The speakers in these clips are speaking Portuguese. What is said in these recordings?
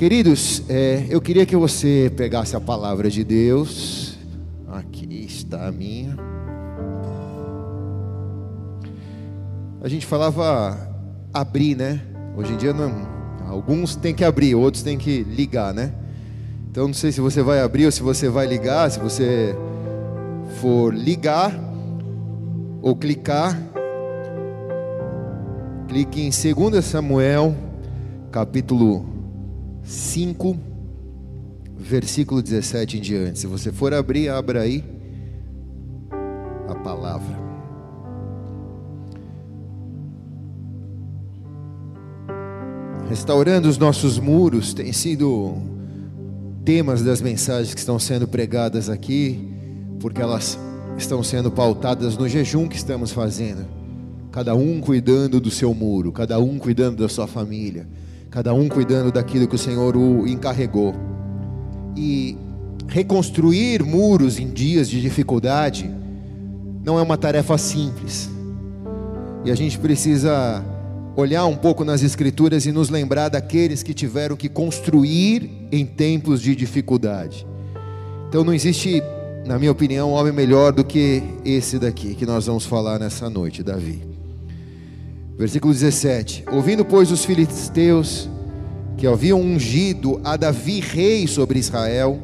Queridos, é, eu queria que você pegasse a palavra de Deus. Aqui está a minha. A gente falava abrir, né? Hoje em dia não, alguns têm que abrir, outros têm que ligar, né? Então não sei se você vai abrir ou se você vai ligar. Se você for ligar ou clicar, clique em 2 Samuel, capítulo 5, versículo 17 em diante. Se você for abrir, abra aí a palavra. Restaurando os nossos muros tem sido temas das mensagens que estão sendo pregadas aqui, porque elas estão sendo pautadas no jejum que estamos fazendo. Cada um cuidando do seu muro, cada um cuidando da sua família, cada um cuidando daquilo que o Senhor o encarregou. E reconstruir muros em dias de dificuldade não é uma tarefa simples. E a gente precisa olhar um pouco nas Escrituras e nos lembrar daqueles que tiveram que construir em tempos de dificuldade. Então não existe, na minha opinião, um homem melhor do que esse daqui que nós vamos falar nessa noite, Davi. Versículo 17: Ouvindo, pois, os filisteus que haviam ungido a Davi rei sobre Israel,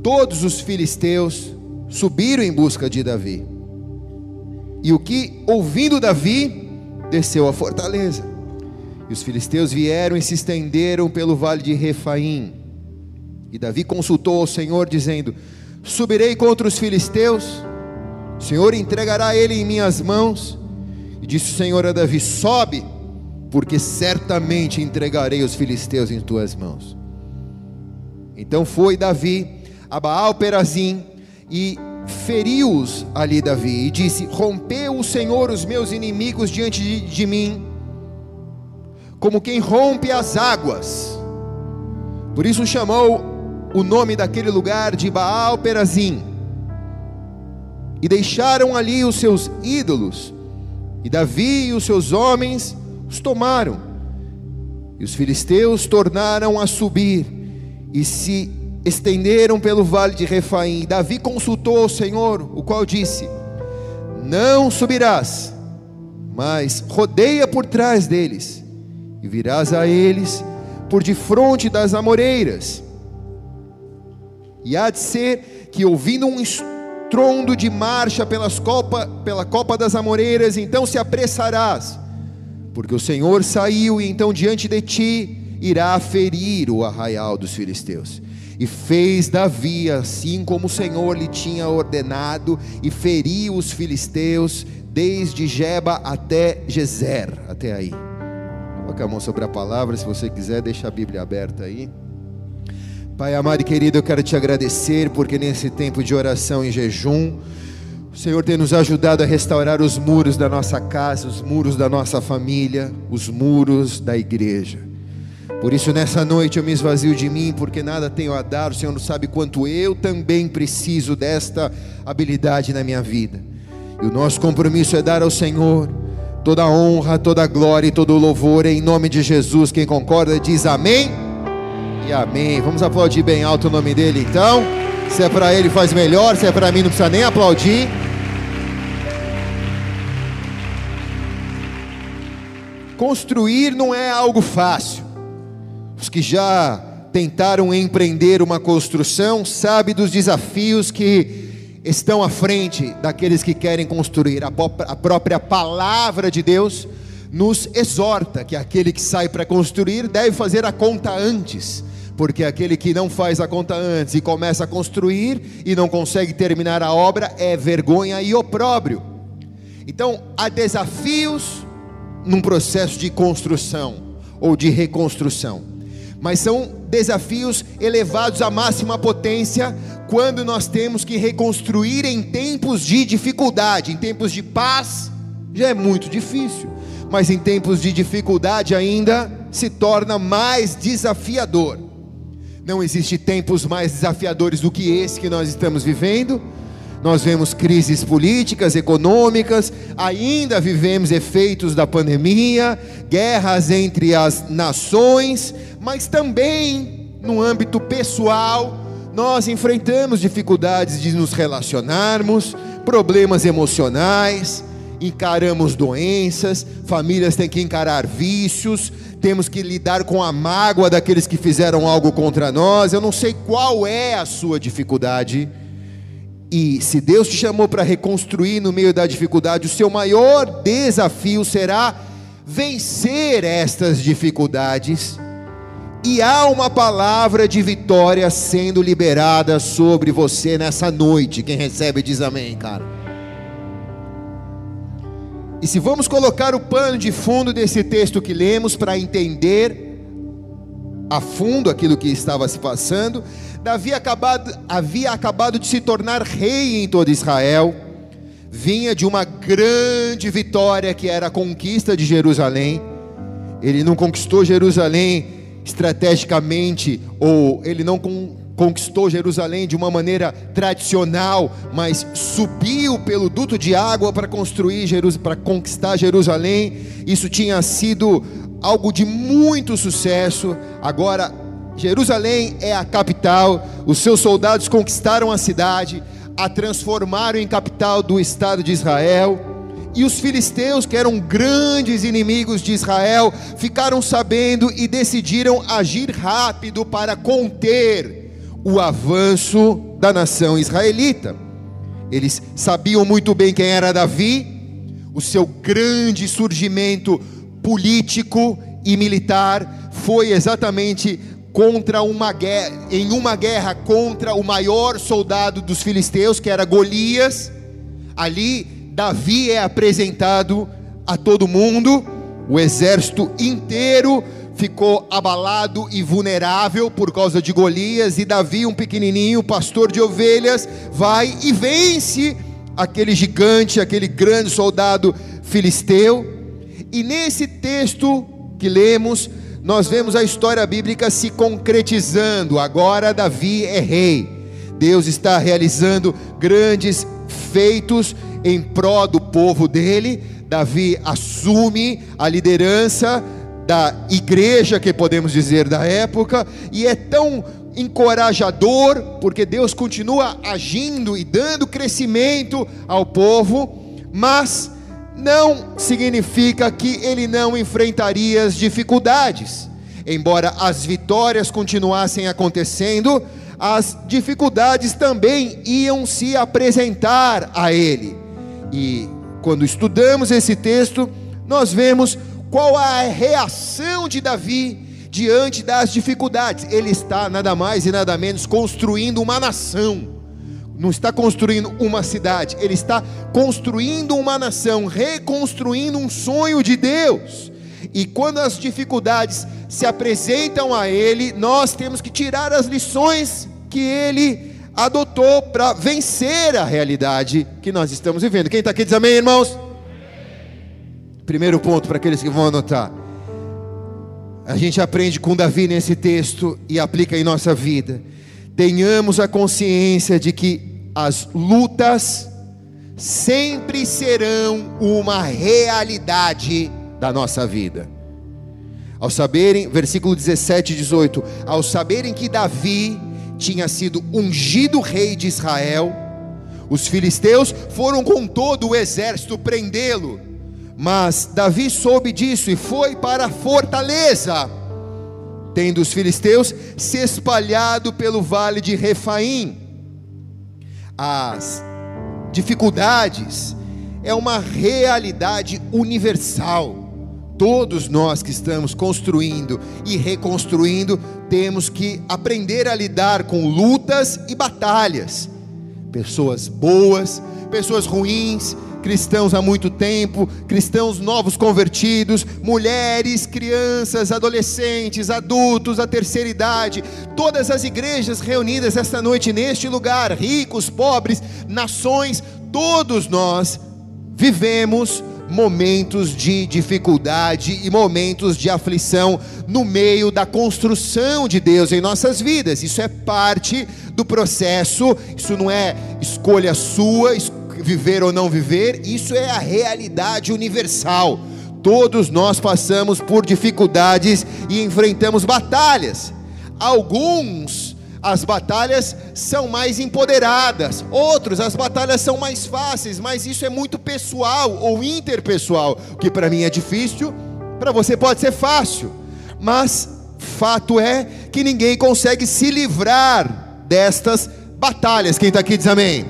todos os filisteus subiram em busca de Davi. E o que, ouvindo Davi, desceu a fortaleza. E os filisteus vieram e se estenderam pelo vale de Refaim. E Davi consultou ao Senhor, dizendo: Subirei contra os filisteus, o Senhor entregará ele em minhas mãos. E disse o Senhor a Davi: Sobe, porque certamente entregarei os filisteus em tuas mãos. Então foi Davi a Baal Perazim e feriu-os ali Davi e disse: Rompeu o Senhor os meus inimigos diante de, de, mim, como quem rompe as águas. Por isso chamou o nome daquele lugar de Baal Perazim. E deixaram ali os seus ídolos, e Davi e os seus homens os tomaram. E os filisteus tornaram a subir e se estenderam pelo vale de Refaim. Davi consultou ao Senhor, o qual disse: Não subirás, mas rodeia por trás deles, e virás a eles por defronte das amoreiras. E há de ser que, ouvindo um estrondo de marcha pelas copa, pela copa das amoreiras, então se apressarás, porque o Senhor saiu, e então diante de ti irá ferir o arraial dos filisteus. E fez Davi assim como o Senhor lhe tinha ordenado, e feriu os filisteus desde Jeba até Gezer, até aí. Coloque a mão sobre a palavra, se você quiser, deixa a Bíblia aberta aí. Pai amado e querido, eu quero te agradecer porque nesse tempo de oração e jejum, o Senhor tem nos ajudado a restaurar os muros da nossa casa, os muros da nossa família, os muros da igreja. Por isso, nessa noite eu me esvazio de mim, porque nada tenho a dar. O Senhor não sabe quanto eu também preciso desta habilidade na minha vida. E o nosso compromisso é dar ao Senhor toda a honra, toda a glória e todo o louvor, em nome de Jesus. Quem concorda diz amém e amém. Vamos aplaudir bem alto o nome dele então. Se é para ele, faz melhor. Se é para mim, não precisa nem aplaudir. Construir não é algo fácil. Os que já tentaram empreender uma construção sabem dos desafios que estão à frente daqueles que querem construir. A própria palavra de Deus nos exorta que aquele que sai para construir deve fazer a conta antes, porque aquele que não faz a conta antes e começa a construir e não consegue terminar a obra é vergonha e opróbrio. Então, há desafios num processo de construção ou de reconstrução mas são desafios elevados à máxima potência quando nós temos que reconstruir em tempos de dificuldade, em tempos de paz já é muito difícil, mas em tempos de dificuldade ainda se torna mais desafiador. Não existe tempos mais desafiadores do que esse que nós estamos vivendo. Nós vemos crises políticas, econômicas, ainda vivemos efeitos da pandemia, guerras entre as nações, mas também no âmbito pessoal, nós enfrentamos dificuldades de nos relacionarmos, problemas emocionais, encaramos doenças, famílias têm que encarar vícios, temos que lidar com a mágoa daqueles que fizeram algo contra nós. Eu não sei qual é a sua dificuldade. E se Deus te chamou para reconstruir no meio da dificuldade, o seu maior desafio será vencer estas dificuldades. E há uma palavra de vitória sendo liberada sobre você nessa noite. Quem recebe diz amém, cara. E se vamos colocar o pano de fundo desse texto que lemos para entender a fundo aquilo que estava se passando, Davi acabado, havia acabado de se tornar rei em todo Israel, vinha de uma grande vitória que era a conquista de Jerusalém. Ele não conquistou Jerusalém estrategicamente, ou ele não conquistou Jerusalém de uma maneira tradicional, mas subiu pelo duto de água para construir para conquistar Jerusalém. Isso tinha sido algo de muito sucesso. Agora Jerusalém é a capital. Os seus soldados conquistaram a cidade, a transformaram em capital do estado de Israel. E os filisteus, que eram grandes inimigos de Israel, ficaram sabendo e decidiram agir rápido para conter o avanço da nação israelita. Eles sabiam muito bem quem era Davi, o seu grande surgimento político e militar foi exatamente contra uma guerra, em uma guerra contra o maior soldado dos filisteus, que era Golias. Ali Davi é apresentado a todo mundo, o exército inteiro ficou abalado e vulnerável por causa de Golias, e Davi, um pequenininho, pastor de ovelhas, vai e vence aquele gigante, aquele grande soldado filisteu. E nesse texto que lemos, nós vemos a história bíblica se concretizando. Agora Davi é rei. Deus está realizando grandes feitos em prol do povo dele. Davi assume a liderança da igreja, que podemos dizer, da época, e é tão encorajador, porque Deus continua agindo e dando crescimento ao povo, mas não significa que ele não enfrentaria as dificuldades. Embora as vitórias continuassem acontecendo, as dificuldades também iam se apresentar a ele. E quando estudamos esse texto, nós vemos qual a reação de Davi diante das dificuldades? Ele está nada mais e nada menos construindo uma nação. Não está construindo uma cidade, ele está construindo uma nação, reconstruindo um sonho de Deus. E quando as dificuldades se apresentam a ele, nós temos que tirar as lições que ele adotou para vencer a realidade que nós estamos vivendo. Quem está aqui diz amém, irmãos? Primeiro ponto para aqueles que vão anotar. A gente aprende com Davi nesse texto e aplica em nossa vida. Tenhamos a consciência de que as lutas sempre serão uma realidade da nossa vida. Ao saberem, versículo 17 e 18, ao saberem que Davi tinha sido ungido rei de Israel, os filisteus foram com todo o exército prendê-lo mas Davi soube disso e foi para a fortaleza, tendo os filisteus se espalhado pelo vale de Refaim. As dificuldades é uma realidade universal. Todos nós que estamos construindo e reconstruindo temos que aprender a lidar com lutas e batalhas. Pessoas boas, pessoas ruins, cristãos há muito tempo, cristãos novos convertidos, mulheres, crianças, adolescentes, adultos, a terceira idade, todas as igrejas reunidas esta noite neste lugar, ricos, pobres, nações, todos nós vivemos momentos de dificuldade e momentos de aflição no meio da construção de Deus em nossas vidas. Isso é parte do processo, isso não é escolha sua, viver ou não viver, isso é a realidade universal. Todos nós passamos por dificuldades e enfrentamos batalhas. Alguns as batalhas são mais empoderadas, outros as batalhas são mais fáceis, mas isso é muito pessoal ou interpessoal, o que para mim é difícil, para você pode ser fácil. Mas fato é que ninguém consegue se livrar destas batalhas. Quem está aqui diz amém.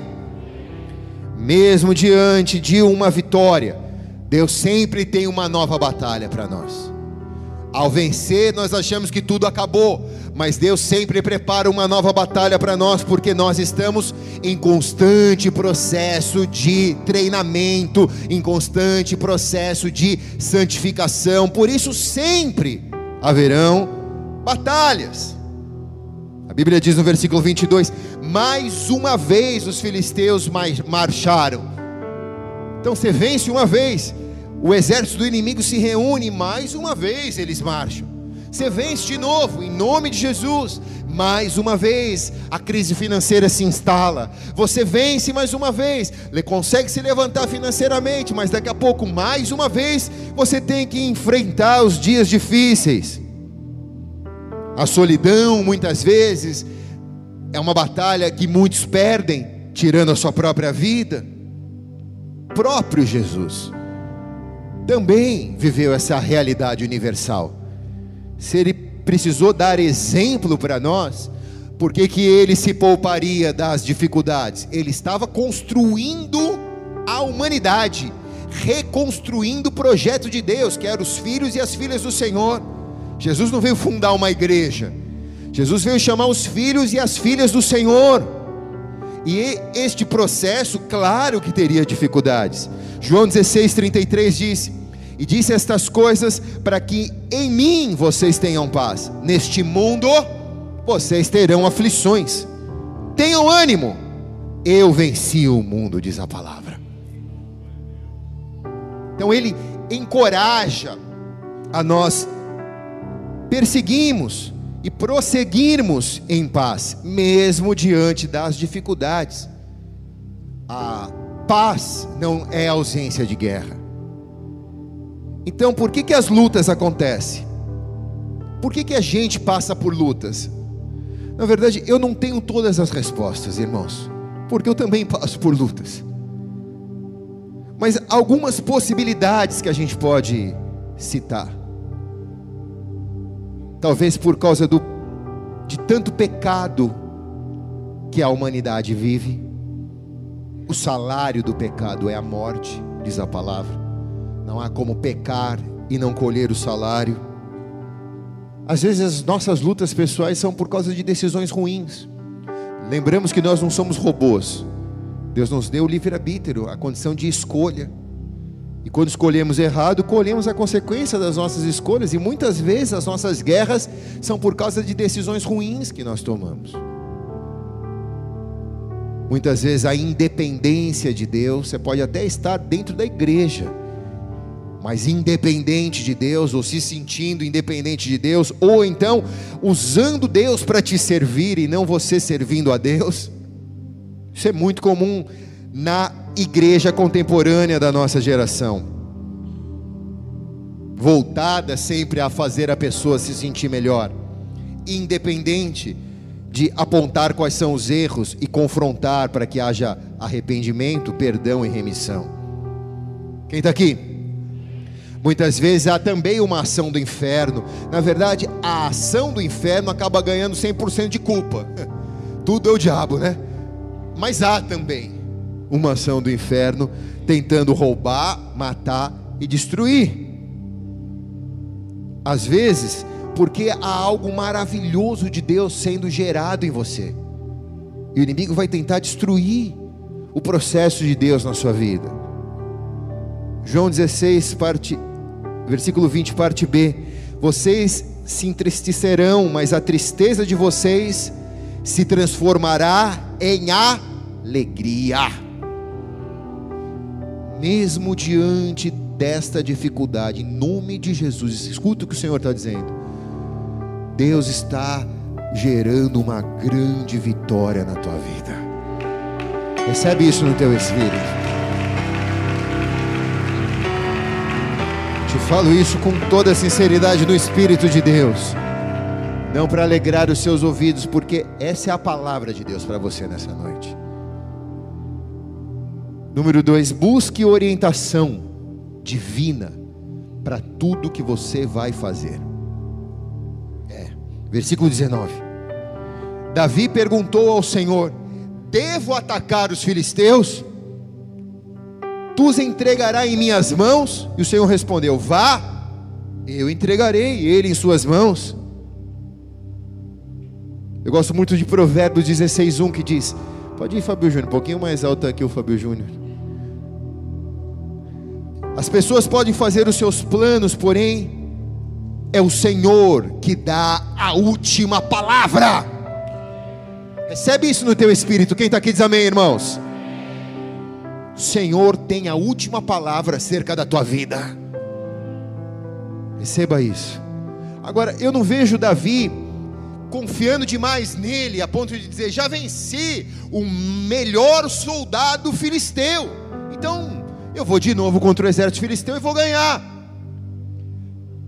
Mesmo diante de uma vitória, Deus sempre tem uma nova batalha para nós. Ao vencer, nós achamos que tudo acabou, mas Deus sempre prepara uma nova batalha para nós, porque nós estamos em constante processo de treinamento, em constante processo de santificação, por isso sempre haverão batalhas. A Bíblia diz no versículo 22: Mais uma vez os filisteus marcharam. Então você vence uma vez, o exército do inimigo se reúne mais uma vez, eles marcham. Você vence de novo, em nome de Jesus. Mais uma vez, a crise financeira se instala. Você vence mais uma vez, consegue se levantar financeiramente, mas daqui a pouco, mais uma vez, você tem que enfrentar os dias difíceis. A solidão, muitas vezes, é uma batalha que muitos perdem, tirando a sua própria vida. Próprio Jesus também viveu essa realidade universal. Se ele precisou dar exemplo para nós, por que, que ele se pouparia das dificuldades? Ele estava construindo a humanidade, reconstruindo o projeto de Deus, que eram os filhos e as filhas do Senhor. Jesus não veio fundar uma igreja, Jesus veio chamar os filhos e as filhas do Senhor. E este processo, claro que teria dificuldades. João 16, 33 diz: E disse estas coisas para que em mim vocês tenham paz. Neste mundo vocês terão aflições. Tenham ânimo, eu venci o mundo, diz a palavra. Então ele encoraja a nós perseguimos e prosseguirmos em paz, mesmo diante das dificuldades. A paz não é ausência de guerra. Então, por que, que as lutas acontecem? Por que, que a gente passa por lutas? Na verdade, eu não tenho todas as respostas, irmãos, porque eu também passo por lutas. Mas algumas possibilidades que a gente pode citar. Talvez por causa do, de tanto pecado que a humanidade vive o salário do pecado é a morte, diz a palavra. Não há como pecar e não colher o salário. Às vezes as nossas lutas pessoais são por causa de decisões ruins. Lembramos que nós não somos robôs. Deus nos deu o livre-arbítrio, a condição de escolha. E quando escolhemos errado, colhemos a consequência das nossas escolhas. E muitas vezes as nossas guerras são por causa de decisões ruins que nós tomamos. Muitas vezes a independência de Deus, você pode até estar dentro da igreja, mas independente de Deus, ou se sentindo independente de Deus, ou então usando Deus para te servir e não você servindo a Deus. Isso é muito comum na igreja contemporânea da nossa geração, voltada sempre a fazer a pessoa se sentir melhor, independente de apontar quais são os erros e confrontar para que haja arrependimento, perdão e remissão. Quem está aqui? Muitas vezes há também uma ação do inferno. Na verdade, a ação do inferno acaba ganhando 100% de culpa. Tudo é o diabo, né? Mas há também uma ação do inferno tentando roubar, matar e destruir. Às vezes, porque há algo maravilhoso de Deus sendo gerado em você. E o inimigo vai tentar destruir o processo de Deus na sua vida. João 16, parte, versículo 20, parte B. Vocês se entristecerão, mas a tristeza de vocês se transformará em alegria. Mesmo diante desta dificuldade, em nome de Jesus, escuta o que o Senhor está dizendo. Deus está gerando uma grande vitória na tua vida. Recebe isso no teu espírito. Falo isso com toda a sinceridade no Espírito de Deus. Não para alegrar os seus ouvidos, porque essa é a palavra de Deus para você nessa noite. Número dois, busque orientação divina para tudo que você vai fazer. É, versículo 19. Davi perguntou ao Senhor: Devo atacar os filisteus? Tu os entregarás em minhas mãos? E o Senhor respondeu: Vá, eu entregarei ele em suas mãos. Eu gosto muito de Provérbios 16:1 que diz: Pode ir, Fabio Júnior, um pouquinho mais alto aqui o Fabio Júnior. As pessoas podem fazer os seus planos, porém é o Senhor que dá a última palavra. Recebe isso no teu espírito. Quem está aqui diz amém, irmãos. Senhor tem a última palavra acerca da tua vida. Receba isso. Agora, eu não vejo Davi confiando demais nele, a ponto de dizer: já venci o melhor soldado filisteu. Então, eu vou de novo contra o exército filisteu e vou ganhar.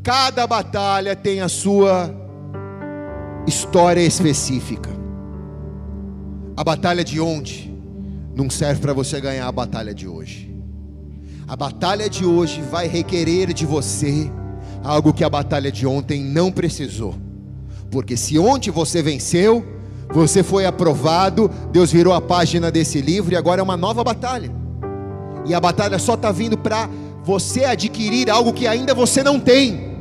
Cada batalha tem a sua história específica. A batalha de ontem não serve para você ganhar a batalha de hoje. A batalha de hoje vai requerer de você algo que a batalha de ontem não precisou. Porque se ontem você venceu, você foi aprovado, Deus virou a página desse livro e agora é uma nova batalha. E a batalha só está vindo para você adquirir algo que ainda você não tem.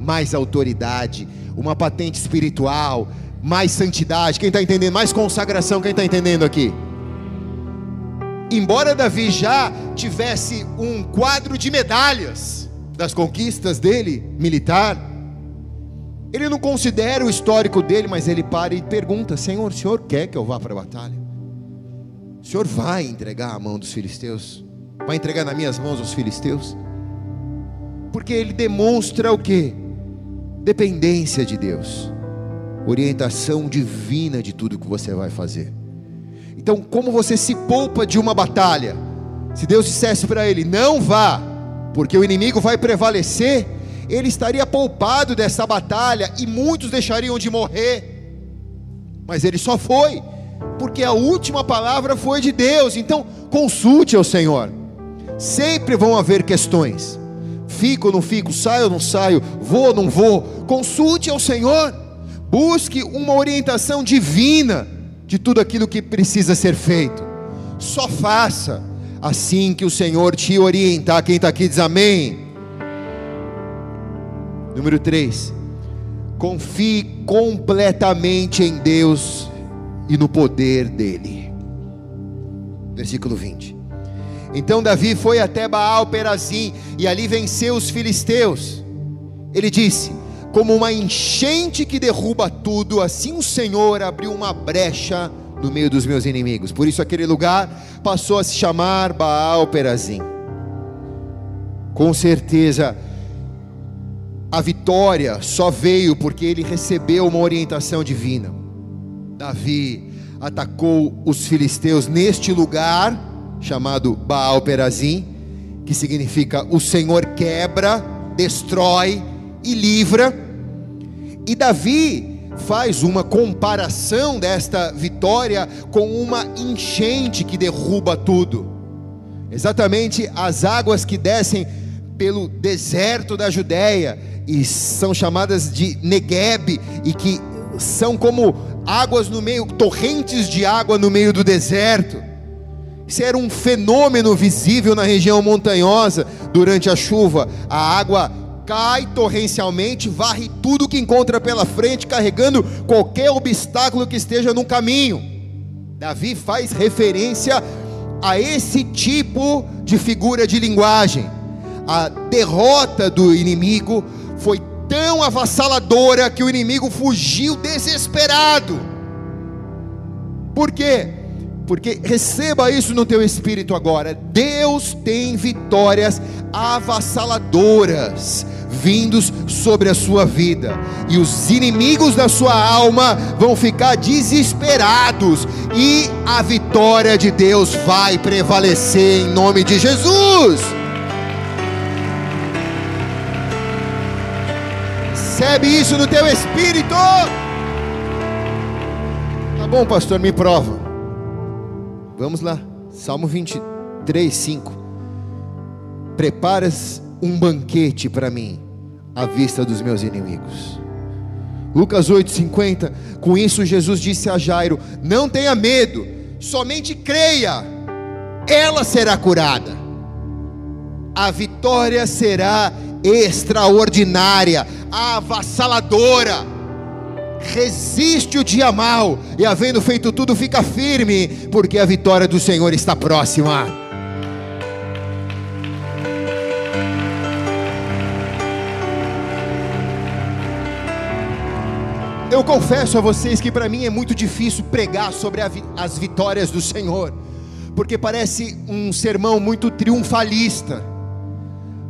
Mais autoridade, uma patente espiritual, mais santidade. Quem está entendendo? Mais consagração. Quem está entendendo aqui? Embora Davi já tivesse um quadro de medalhas das conquistas dele, militar, ele não considera o histórico dele, mas ele para e pergunta: Senhor, o senhor quer que eu vá para a batalha? O Senhor vai entregar a mão dos filisteus? Vai entregar nas minhas mãos os filisteus? Porque ele demonstra o que? Dependência de Deus, orientação divina de tudo que você vai fazer. Então, como você se poupa de uma batalha? Se Deus dissesse para ele: não vá, porque o inimigo vai prevalecer, ele estaria poupado dessa batalha e muitos deixariam de morrer. Mas ele só foi porque a última palavra foi de Deus. Então, consulte ao Senhor. Sempre vão haver questões. Fico ou não fico, saio ou não saio, vou ou não vou. Consulte ao Senhor. Busque uma orientação divina de tudo aquilo que precisa ser feito. Só faça assim que o Senhor te orientar. Quem está aqui diz amém. Número 3. Confie completamente em Deus e no poder dele. Versículo 20. Então Davi foi até Baal Perazim e ali venceu os filisteus. Ele disse: Como uma enchente que derruba tudo, assim o Senhor abriu uma brecha no meio dos meus inimigos. Por isso aquele lugar passou a se chamar Baal Perazim. Com certeza, a vitória só veio porque ele recebeu uma orientação divina. Davi atacou os filisteus neste lugar chamado Baal Perazim, que significa o Senhor quebra, destrói e livra. E Davi faz uma comparação desta vitória com uma enchente que derruba tudo. Exatamente as águas que descem pelo deserto da Judéia e são chamadas de Negueb e que são como águas no meio, torrentes de água no meio do deserto. Isso era um fenômeno visível na região montanhosa durante a chuva. A água cai torrencialmente, varre tudo que encontra pela frente, carregando qualquer obstáculo que esteja no caminho. Davi faz referência a esse tipo de figura de linguagem. A derrota do inimigo foi tão avassaladora que o inimigo fugiu desesperado. Por quê? Porque receba isso no teu espírito agora. Deus tem vitórias avassaladoras vindos sobre a sua vida, e os inimigos da sua alma vão ficar desesperados, e a vitória de Deus vai prevalecer em nome de Jesus. Recebe isso no teu espírito. Tá bom, pastor, me prova. Vamos lá, Salmo 23, 5. Preparas um banquete para mim, à vista dos meus inimigos. Lucas 8,50. Com isso, Jesus disse a Jairo: Não tenha medo, somente creia, ela será curada. A vitória será extraordinária, avassaladora. Resiste o dia mal, e havendo feito tudo, fica firme, porque a vitória do Senhor está próxima. Eu confesso a vocês que para mim é muito difícil pregar sobre as vitórias do Senhor, porque parece um sermão muito triunfalista.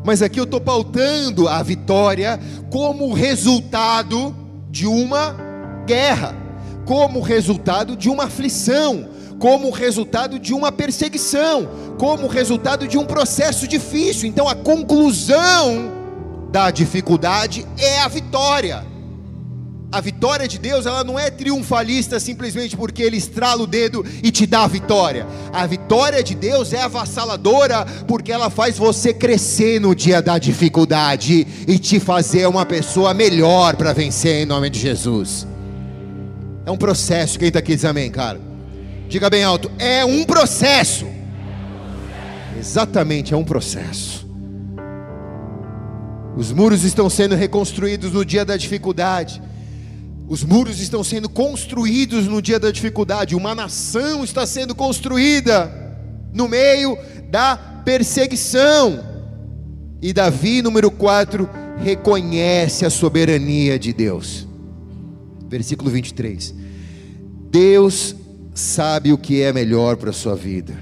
Mas aqui eu estou pautando a vitória como resultado de uma guerra, como resultado de uma aflição, como resultado de uma perseguição, como resultado de um processo difícil. Então a conclusão da dificuldade é a vitória. A vitória de Deus, ela não é triunfalista simplesmente porque ele estrala o dedo e te dá a vitória. A vitória de Deus é avassaladora porque ela faz você crescer no dia da dificuldade e te fazer uma pessoa melhor para vencer em nome de Jesus. É um processo. Quem está aqui diz amém, cara? Diga bem alto: é um processo. Exatamente, é um processo. Os muros estão sendo reconstruídos no dia da dificuldade. Os muros estão sendo construídos no dia da dificuldade, uma nação está sendo construída no meio da perseguição. E Davi, número 4, reconhece a soberania de Deus. Versículo 23. Deus sabe o que é melhor para a sua vida.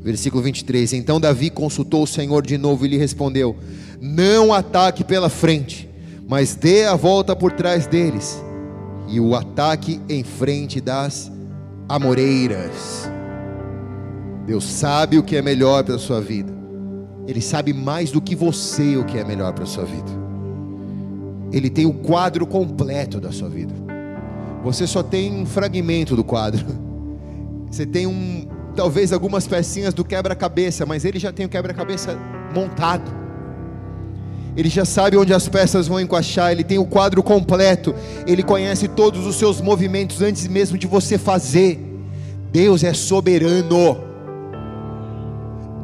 Versículo 23. Então Davi consultou o Senhor de novo e lhe respondeu: Não ataque pela frente, mas dê a volta por trás deles e o ataque em frente das amoreiras. Deus sabe o que é melhor para a sua vida. Ele sabe mais do que você o que é melhor para a sua vida. Ele tem o quadro completo da sua vida. Você só tem um fragmento do quadro. Você tem um, talvez algumas pecinhas do quebra-cabeça, mas ele já tem o quebra-cabeça montado. Ele já sabe onde as peças vão encaixar, ele tem o quadro completo, ele conhece todos os seus movimentos antes mesmo de você fazer. Deus é soberano,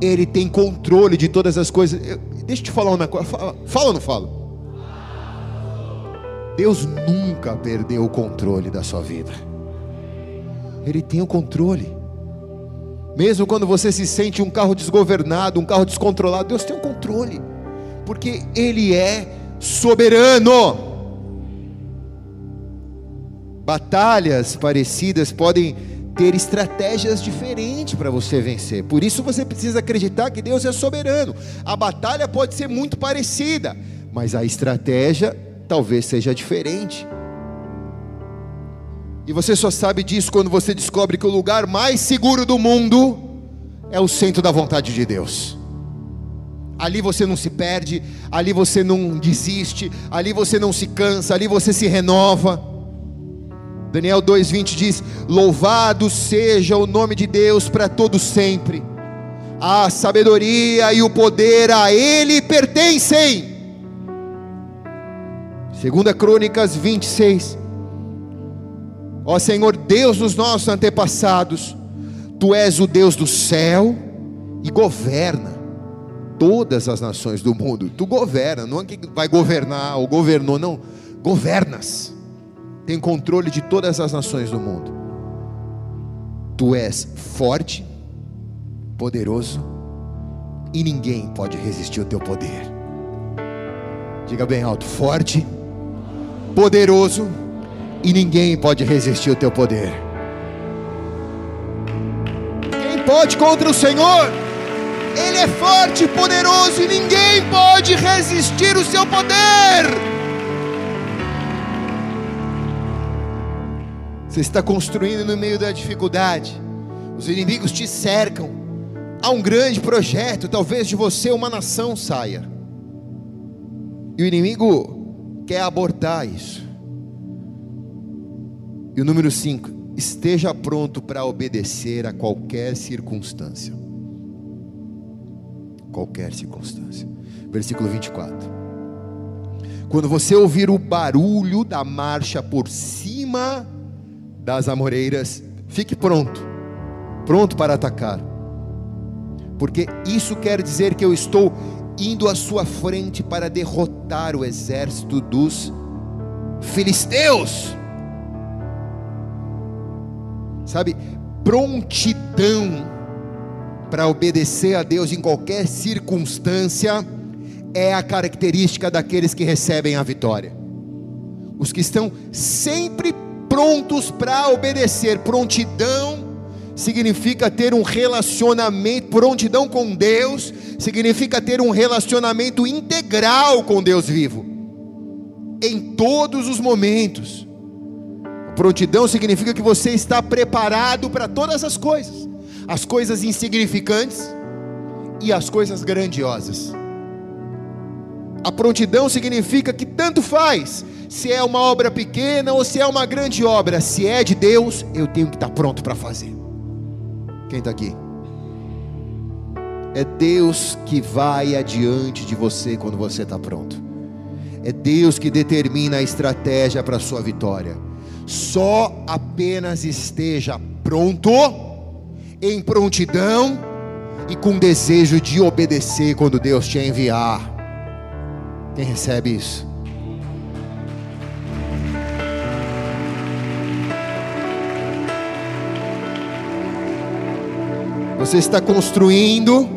Ele tem controle de todas as coisas. Eu, deixa eu te falar uma coisa, fala, fala ou não fala? Deus nunca perdeu o controle da sua vida, Ele tem o controle. Mesmo quando você se sente um carro desgovernado, um carro descontrolado, Deus tem o controle porque Ele é soberano. Batalhas parecidas podem ter estratégias diferentes para você vencer. Por isso você precisa acreditar que Deus é soberano. A batalha pode ser muito parecida, mas a estratégia talvez seja diferente. E você só sabe disso quando você descobre que o lugar mais seguro do mundo é o centro da vontade de Deus. Ali você não se perde, ali você não desiste, ali você não se cansa, ali você se renova. Daniel 2:20 diz: Louvado seja o nome de Deus para todo sempre. A sabedoria e o poder a ele pertencem. Segunda Crônicas 26. Ó Senhor Deus dos nossos antepassados, tu és o Deus do céu e governa todas as nações do mundo. Tu governa, não é que vai governar ou governou, não. Governas. Tem controle de todas as nações do mundo. Tu és forte, poderoso e ninguém pode resistir ao teu poder. Diga bem alto: forte, poderoso e ninguém pode resistir ao teu poder. pode contra o Senhor. Ele é forte e poderoso e ninguém pode resistir o seu poder. Você está construindo no meio da dificuldade. Os inimigos te cercam. Há um grande projeto, talvez de você uma nação saia. E o inimigo quer abortar isso. E o número 5, esteja pronto para obedecer a qualquer circunstância. Qualquer circunstância. Versículo 24. Quando você ouvir o barulho da marcha por cima das amoreiras, fique pronto, pronto para atacar, porque isso quer dizer que eu estou indo à sua frente para derrotar o exército dos filisteus. Sabe, prontidão para obedecer a Deus em qualquer circunstância é a característica daqueles que recebem a vitória. Os que estão sempre prontos para obedecer, prontidão significa ter um relacionamento, prontidão com Deus, significa ter um relacionamento integral com Deus vivo, em todos os momentos. Prontidão significa que você está preparado para todas as coisas, as coisas insignificantes e as coisas grandiosas. A prontidão significa que tanto faz se é uma obra pequena ou se é uma grande obra, se é de Deus, eu tenho que estar pronto para fazer. Quem está aqui? É Deus que vai adiante de você quando você está pronto. É Deus que determina a estratégia para a sua vitória. Só apenas esteja pronto, em prontidão e com desejo de obedecer quando Deus te enviar. Quem recebe isso? Você está construindo,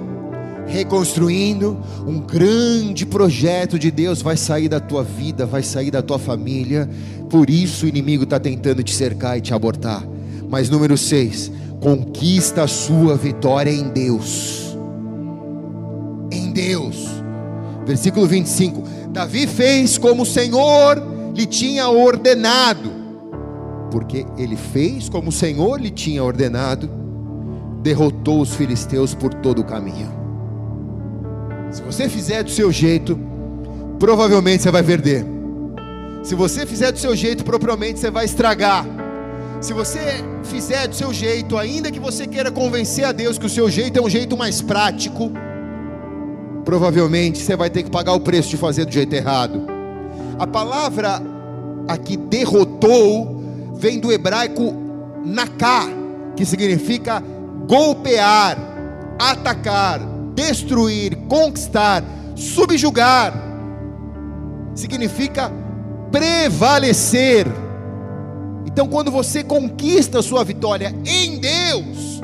reconstruindo um grande projeto de Deus vai sair da tua vida, vai sair da tua família. Por isso o inimigo está tentando te cercar e te abortar. Mas número 6, conquista a sua vitória em Deus. Em Deus. Versículo 25: Davi fez como o Senhor lhe tinha ordenado, porque ele fez como o Senhor lhe tinha ordenado derrotou os filisteus por todo o caminho. Se você fizer do seu jeito, provavelmente você vai perder. Se você fizer do seu jeito, propriamente você vai estragar. Se você fizer do seu jeito, ainda que você queira convencer a Deus que o seu jeito é um jeito mais prático, provavelmente você vai ter que pagar o preço de fazer do jeito errado. A palavra aqui derrotou vem do hebraico naká, que significa golpear, atacar, destruir, conquistar, subjugar, significa prevalecer. Então, quando você conquista a sua vitória em Deus,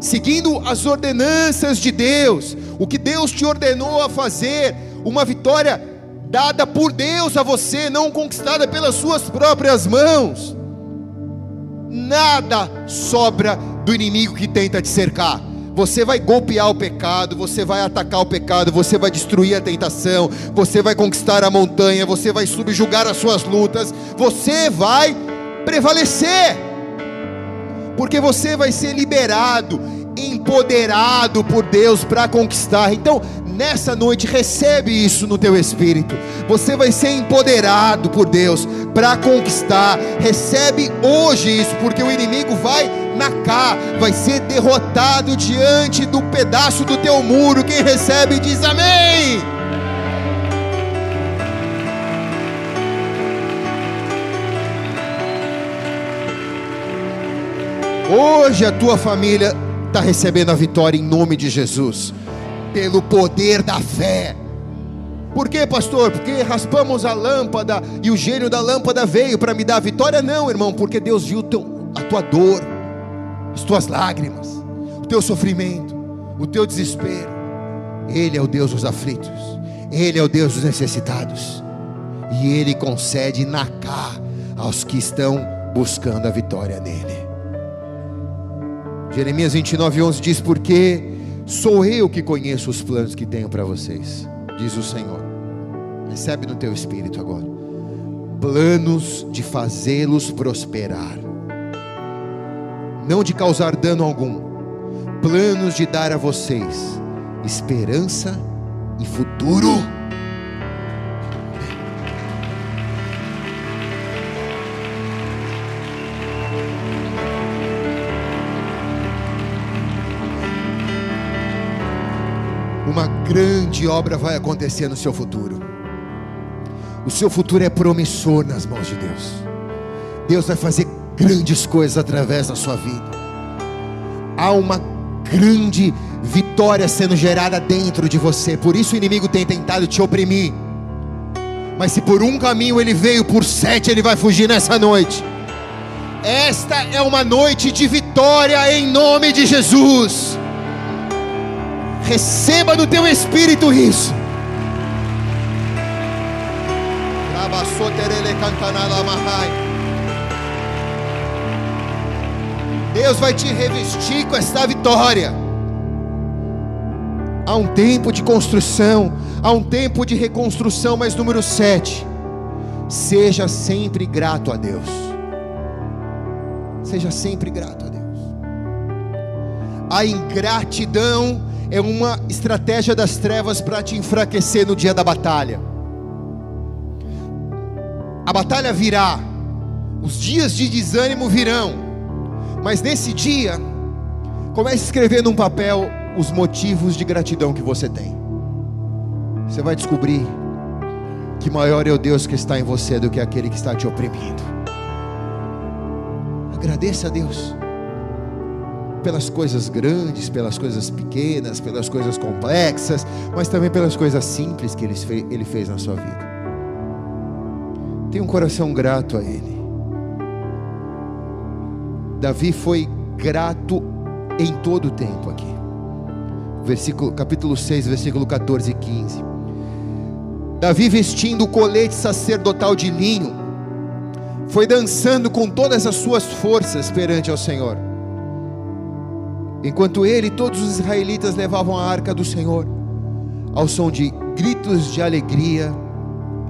seguindo as ordenanças de Deus, o que Deus te ordenou a fazer, uma vitória dada por Deus a você, não conquistada pelas suas próprias mãos, nada sobra do inimigo que tenta te cercar. Você vai golpear o pecado, você vai atacar o pecado, você vai destruir a tentação, você vai conquistar a montanha, você vai subjugar as suas lutas, você vai prevalecer, porque você vai ser liberado, empoderado por Deus para conquistar. Então, nessa noite, recebe isso no teu espírito. Você vai ser empoderado por Deus para conquistar. Recebe hoje isso, porque o inimigo vai na cá, vai ser derrotado diante do pedaço do teu muro. Quem recebe diz amém. Hoje a tua família está recebendo a vitória em nome de Jesus, pelo poder da fé. Por quê, pastor? Porque raspamos a lâmpada e o gênio da lâmpada veio para me dar a vitória? Não, irmão, porque Deus viu teu, a tua dor, as tuas lágrimas, o teu sofrimento, o teu desespero. Ele é o Deus dos aflitos, Ele é o Deus dos necessitados, e Ele concede na cá aos que estão buscando a vitória nele. Jeremias 29, 11 diz: Porque sou eu que conheço os planos que tenho para vocês, diz o Senhor. Recebe no teu espírito agora. Planos de fazê-los prosperar, não de causar dano algum, planos de dar a vocês esperança e futuro. Grande obra vai acontecer no seu futuro. O seu futuro é promissor nas mãos de Deus. Deus vai fazer grandes coisas através da sua vida. Há uma grande vitória sendo gerada dentro de você. Por isso o inimigo tem tentado te oprimir. Mas se por um caminho ele veio, por sete ele vai fugir nessa noite. Esta é uma noite de vitória em nome de Jesus. Receba no teu espírito isso. Deus vai te revestir com esta vitória. Há um tempo de construção, há um tempo de reconstrução, mas número 7. Seja sempre grato a Deus. Seja sempre grato a Deus. A ingratidão é uma estratégia das trevas para te enfraquecer no dia da batalha. A batalha virá, os dias de desânimo virão, mas nesse dia, comece a escrever num papel os motivos de gratidão que você tem. Você vai descobrir que maior é o Deus que está em você do que aquele que está te oprimindo. Agradeça a Deus pelas coisas grandes, pelas coisas pequenas, pelas coisas complexas, mas também pelas coisas simples que Ele fez na sua vida. Tenha um coração grato a Ele. Davi foi grato em todo o tempo aqui. Versículo, capítulo 6, versículo 14 e 15. Davi vestindo o colete sacerdotal de linho, foi dançando com todas as suas forças perante ao Senhor. Enquanto ele e todos os israelitas levavam a arca do Senhor, ao som de gritos de alegria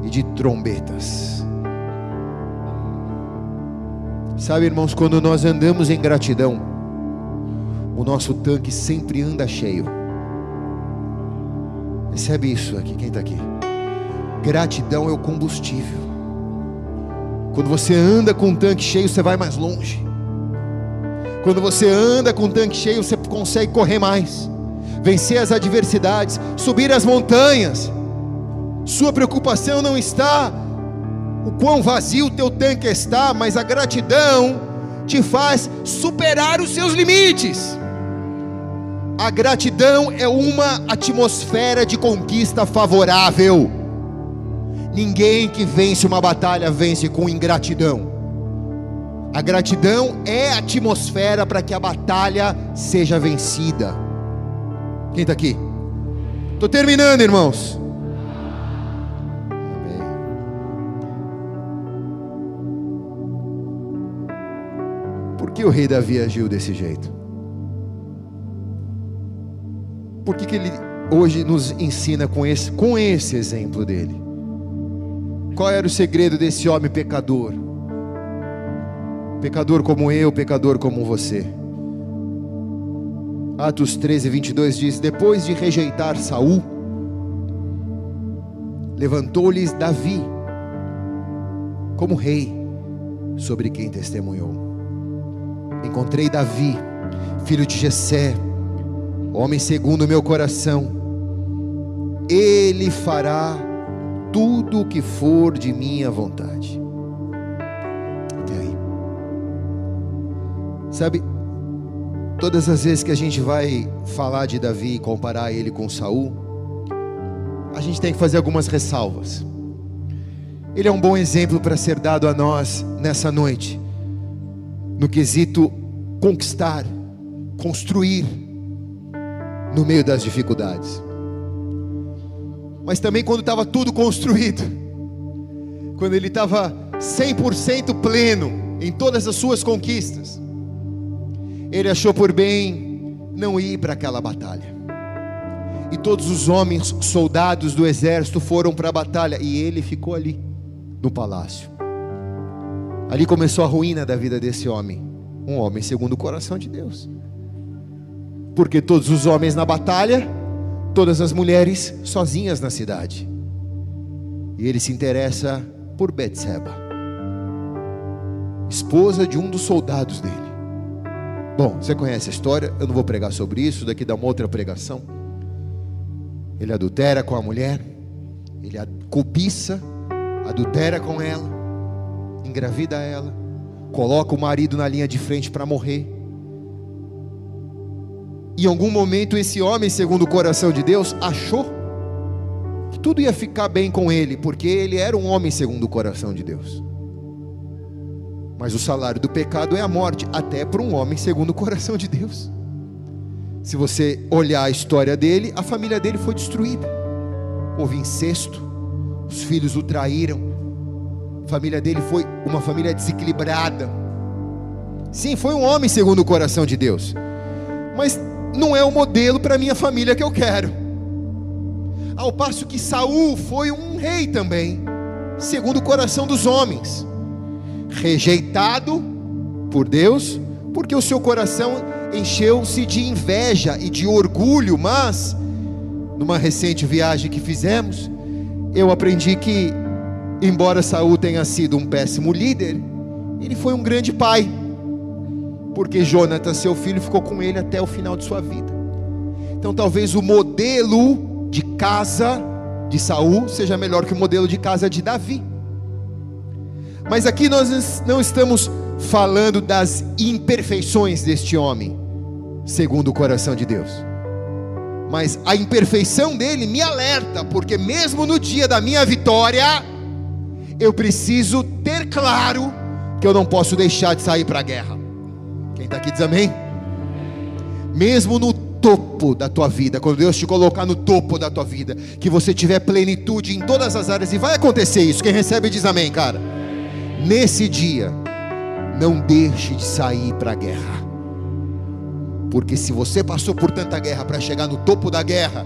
e de trombetas. Sabe, irmãos, quando nós andamos em gratidão, o nosso tanque sempre anda cheio. Recebe isso aqui, quem está aqui? Gratidão é o combustível. Quando você anda com o tanque cheio, você vai mais longe. Quando você anda com o tanque cheio, você consegue correr mais, vencer as adversidades, subir as montanhas. Sua preocupação não está o quão vazio o teu tanque está, mas a gratidão te faz superar os seus limites. A gratidão é uma atmosfera de conquista favorável. Ninguém que vence uma batalha vence com ingratidão. A gratidão é a atmosfera para que a batalha seja vencida. Quem está aqui? Estou terminando, irmãos. Amém. Por que o rei Davi agiu desse jeito? Por que, que ele hoje nos ensina com esse, com esse exemplo dele? Qual era o segredo desse homem pecador? Pecador como eu, pecador como você. Atos 13, 22 diz: Depois de rejeitar Saul, levantou-lhes Davi como rei sobre quem testemunhou. Encontrei Davi, filho de Jessé, homem segundo o meu coração. Ele fará tudo o que for de minha vontade. Sabe, todas as vezes que a gente vai falar de Davi e comparar ele com Saul, a gente tem que fazer algumas ressalvas. Ele é um bom exemplo para ser dado a nós nessa noite, no quesito conquistar, construir no meio das dificuldades. Mas também quando estava tudo construído, quando ele estava 100% pleno em todas as suas conquistas, ele achou por bem não ir para aquela batalha. E todos os homens, soldados do exército, foram para a batalha e ele ficou ali, no palácio. Ali começou a ruína da vida desse homem, um homem segundo o coração de Deus. Porque todos os homens na batalha, todas as mulheres sozinhas na cidade. E ele se interessa por Betseba, esposa de um dos soldados dele. Bom, você conhece a história, eu não vou pregar sobre isso, daqui dá uma outra pregação. Ele adultera com a mulher, ele cobiça, adultera com ela, engravida ela, coloca o marido na linha de frente para morrer. Em algum momento, esse homem, segundo o coração de Deus, achou que tudo ia ficar bem com ele, porque ele era um homem segundo o coração de Deus. Mas o salário do pecado é a morte, até para um homem segundo o coração de Deus. Se você olhar a história dele, a família dele foi destruída. Houve incesto, os filhos o traíram, a família dele foi uma família desequilibrada. Sim, foi um homem segundo o coração de Deus, mas não é o modelo para minha família que eu quero. Ao passo que Saul foi um rei também, segundo o coração dos homens rejeitado por Deus, porque o seu coração encheu-se de inveja e de orgulho, mas numa recente viagem que fizemos, eu aprendi que embora Saul tenha sido um péssimo líder, ele foi um grande pai. Porque Jonathan, seu filho, ficou com ele até o final de sua vida. Então talvez o modelo de casa de Saul seja melhor que o modelo de casa de Davi. Mas aqui nós não estamos falando das imperfeições deste homem, segundo o coração de Deus. Mas a imperfeição dele me alerta, porque mesmo no dia da minha vitória, eu preciso ter claro que eu não posso deixar de sair para a guerra. Quem está aqui diz amém? Mesmo no topo da tua vida, quando Deus te colocar no topo da tua vida, que você tiver plenitude em todas as áreas, e vai acontecer isso. Quem recebe diz amém, cara. Nesse dia, não deixe de sair para a guerra. Porque se você passou por tanta guerra para chegar no topo da guerra,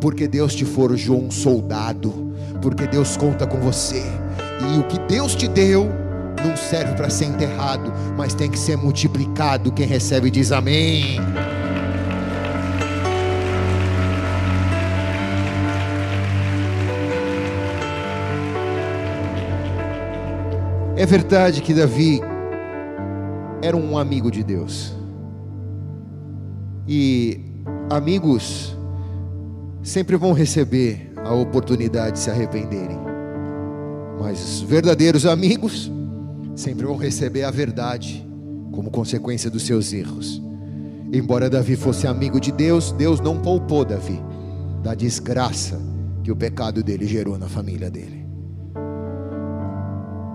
porque Deus te forjou um soldado, porque Deus conta com você. E o que Deus te deu não serve para ser enterrado, mas tem que ser multiplicado. Quem recebe diz amém. É verdade que Davi era um amigo de Deus. E amigos sempre vão receber a oportunidade de se arrependerem. Mas os verdadeiros amigos sempre vão receber a verdade como consequência dos seus erros. Embora Davi fosse amigo de Deus, Deus não poupou Davi da desgraça que o pecado dele gerou na família dele.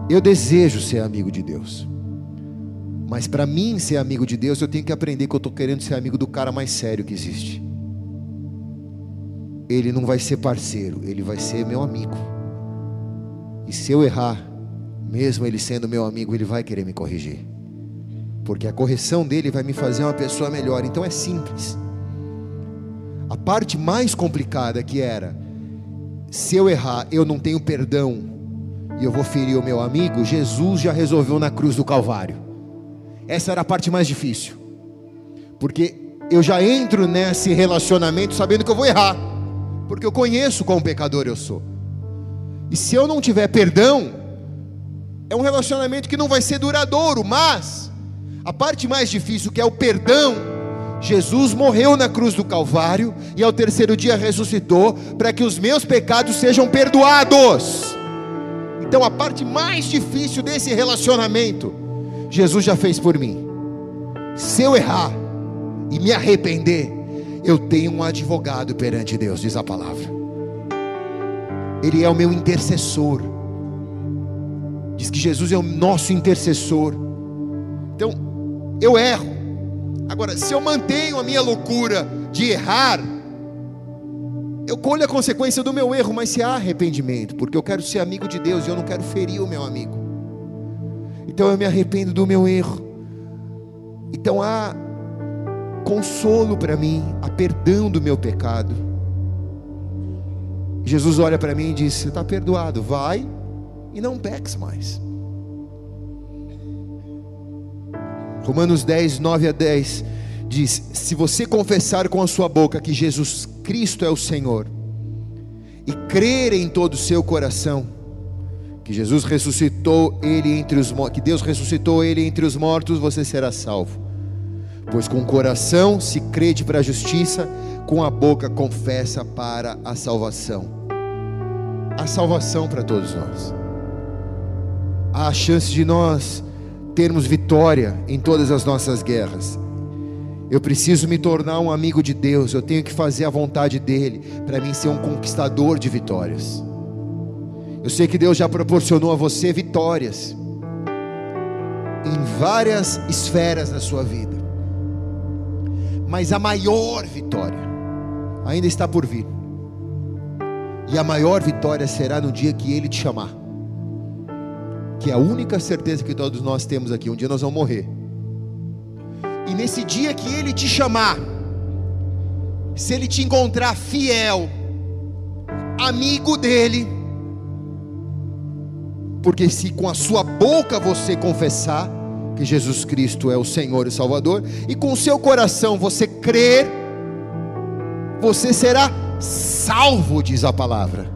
Eu desejo ser amigo de Deus. Mas para mim ser amigo de Deus, eu tenho que aprender que eu estou querendo ser amigo do cara mais sério que existe. Ele não vai ser parceiro, ele vai ser meu amigo. E se eu errar, mesmo ele sendo meu amigo, ele vai querer me corrigir. Porque a correção dele vai me fazer uma pessoa melhor. Então é simples. A parte mais complicada que era, se eu errar, eu não tenho perdão e eu vou ferir o meu amigo, Jesus já resolveu na cruz do Calvário. Essa era a parte mais difícil, porque eu já entro nesse relacionamento sabendo que eu vou errar, porque eu conheço quão pecador eu sou. E se eu não tiver perdão, é um relacionamento que não vai ser duradouro, mas a parte mais difícil, que é o perdão, Jesus morreu na cruz do Calvário e ao terceiro dia ressuscitou para que os meus pecados sejam perdoados. Então a parte mais difícil desse relacionamento, Jesus já fez por mim. Se eu errar e me arrepender, eu tenho um advogado perante Deus, diz a palavra. Ele é o meu intercessor. Diz que Jesus é o nosso intercessor. Então, eu erro. Agora, se eu mantenho a minha loucura de errar, eu colho a consequência do meu erro, mas se há arrependimento, porque eu quero ser amigo de Deus e eu não quero ferir o meu amigo. Então eu me arrependo do meu erro. Então há consolo para mim, há perdão do meu pecado. Jesus olha para mim e diz: Você está perdoado, vai e não peques mais. Romanos 10, 9 a 10 diz: Se você confessar com a sua boca que Jesus Cristo é o Senhor, e crer em todo o seu coração, que Jesus ressuscitou ele entre os que Deus ressuscitou ele entre os mortos, você será salvo. Pois com o coração se crede para a justiça, com a boca confessa para a salvação. A salvação para todos nós. Há a chance de nós termos vitória em todas as nossas guerras. Eu preciso me tornar um amigo de Deus, eu tenho que fazer a vontade dEle, para mim ser um conquistador de vitórias. Eu sei que Deus já proporcionou a você vitórias em várias esferas da sua vida, mas a maior vitória ainda está por vir, e a maior vitória será no dia que Ele te chamar, que é a única certeza que todos nós temos aqui: um dia nós vamos morrer e nesse dia que Ele te chamar, se Ele te encontrar fiel, amigo dEle, porque se com a sua boca você confessar que Jesus Cristo é o Senhor e Salvador, e com o seu coração você crer, você será salvo, diz a palavra.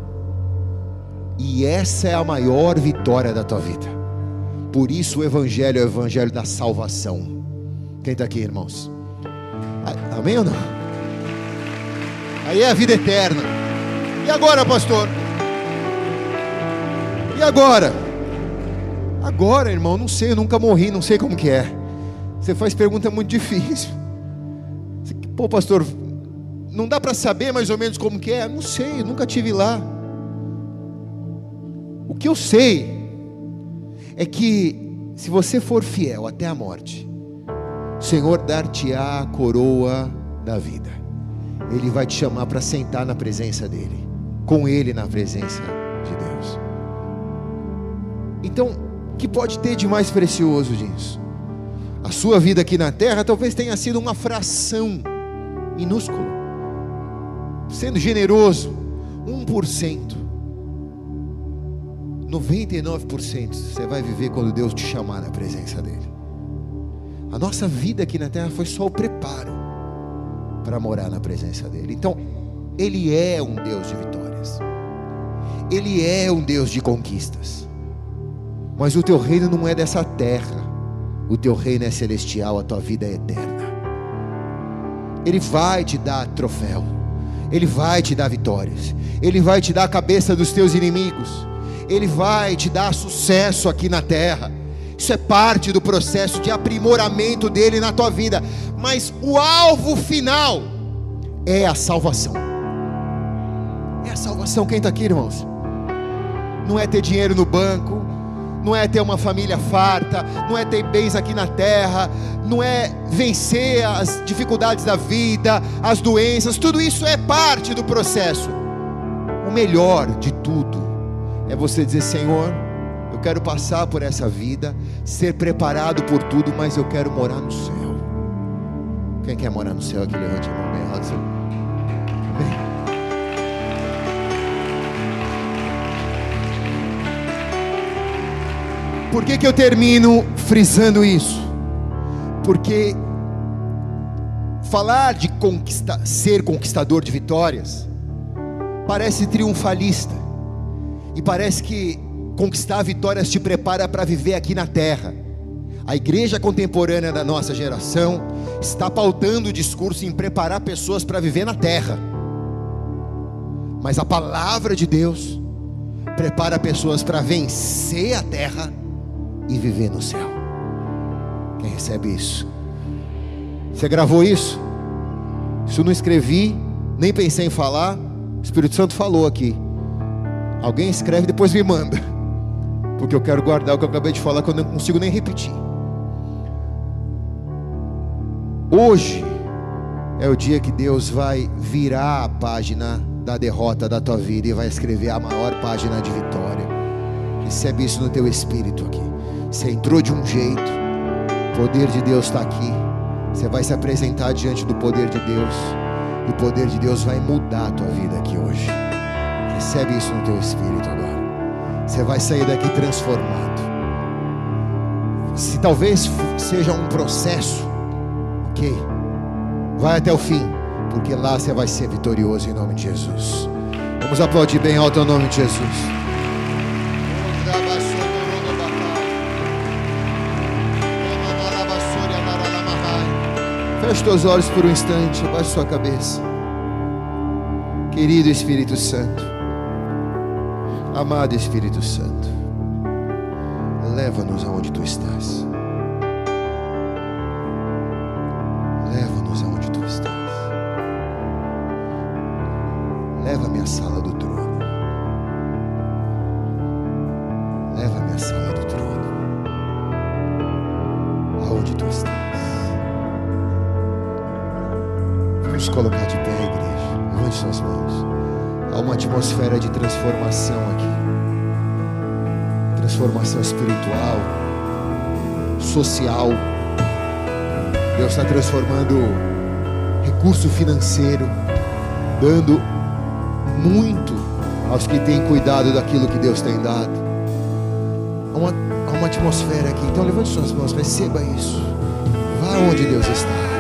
E essa é a maior vitória da tua vida. Por isso o Evangelho é o Evangelho da salvação. Quem está aqui, irmãos? Amém ou não? Aí é a vida eterna. E agora, pastor? E agora? Agora, irmão, não sei, eu nunca morri, não sei como que é. Você faz pergunta muito difícil. Pô, pastor, não dá para saber mais ou menos como que é? Não sei, nunca tive lá. O que eu sei é que se você for fiel até a morte, Senhor dar-te-á a coroa da vida. Ele vai te chamar para sentar na presença dEle, com Ele na presença de Deus. Então, o que pode ter de mais precioso disso? A sua vida aqui na terra talvez tenha sido uma fração minúscula, sendo generoso, 1%. 99% você vai viver quando Deus te chamar na presença dEle. A nossa vida aqui na terra foi só o preparo para morar na presença dEle. Então, Ele é um Deus de vitórias, Ele é um Deus de conquistas. Mas o teu reino não é dessa terra, o teu reino é celestial, a tua vida é eterna. Ele vai te dar troféu, Ele vai te dar vitórias, Ele vai te dar a cabeça dos teus inimigos, Ele vai te dar sucesso aqui na terra. Isso é parte do processo de aprimoramento dele na tua vida. Mas o alvo final é a salvação. É a salvação. Quem está aqui, irmãos? Não é ter dinheiro no banco, não é ter uma família farta, não é ter bens aqui na terra, não é vencer as dificuldades da vida, as doenças, tudo isso é parte do processo. O melhor de tudo é você dizer: Senhor, quero passar por essa vida, ser preparado por tudo, mas eu quero morar no céu. Quem quer morar no céu aqui, levante a mão bem alto. Por que, que eu termino frisando isso? Porque falar de conquista, ser conquistador de vitórias parece triunfalista e parece que Conquistar vitórias te prepara para viver aqui na terra. A igreja contemporânea da nossa geração está pautando o discurso em preparar pessoas para viver na terra. Mas a palavra de Deus prepara pessoas para vencer a terra e viver no céu. Quem recebe isso? Você gravou isso? Isso eu não escrevi, nem pensei em falar. O Espírito Santo falou aqui. Alguém escreve depois me manda porque eu quero guardar o que eu acabei de falar que eu não consigo nem repetir. Hoje é o dia que Deus vai virar a página da derrota da tua vida e vai escrever a maior página de vitória. Recebe isso no teu espírito aqui. Você entrou de um jeito, o poder de Deus está aqui. Você vai se apresentar diante do poder de Deus. E o poder de Deus vai mudar a tua vida aqui hoje. Recebe isso no teu espírito agora. Você vai sair daqui transformado. Se talvez seja um processo, ok? Vai até o fim, porque lá você vai ser vitorioso em nome de Jesus. Vamos aplaudir bem alto o nome de Jesus. Feche teus olhos por um instante, abaixe sua cabeça. Querido Espírito Santo, amado Espírito Santo, leva-nos aonde tu estás. Social. Deus está transformando recurso financeiro, dando muito aos que têm cuidado daquilo que Deus tem dado. Há uma, há uma atmosfera aqui. Então levante suas mãos, receba isso. Vá onde Deus está.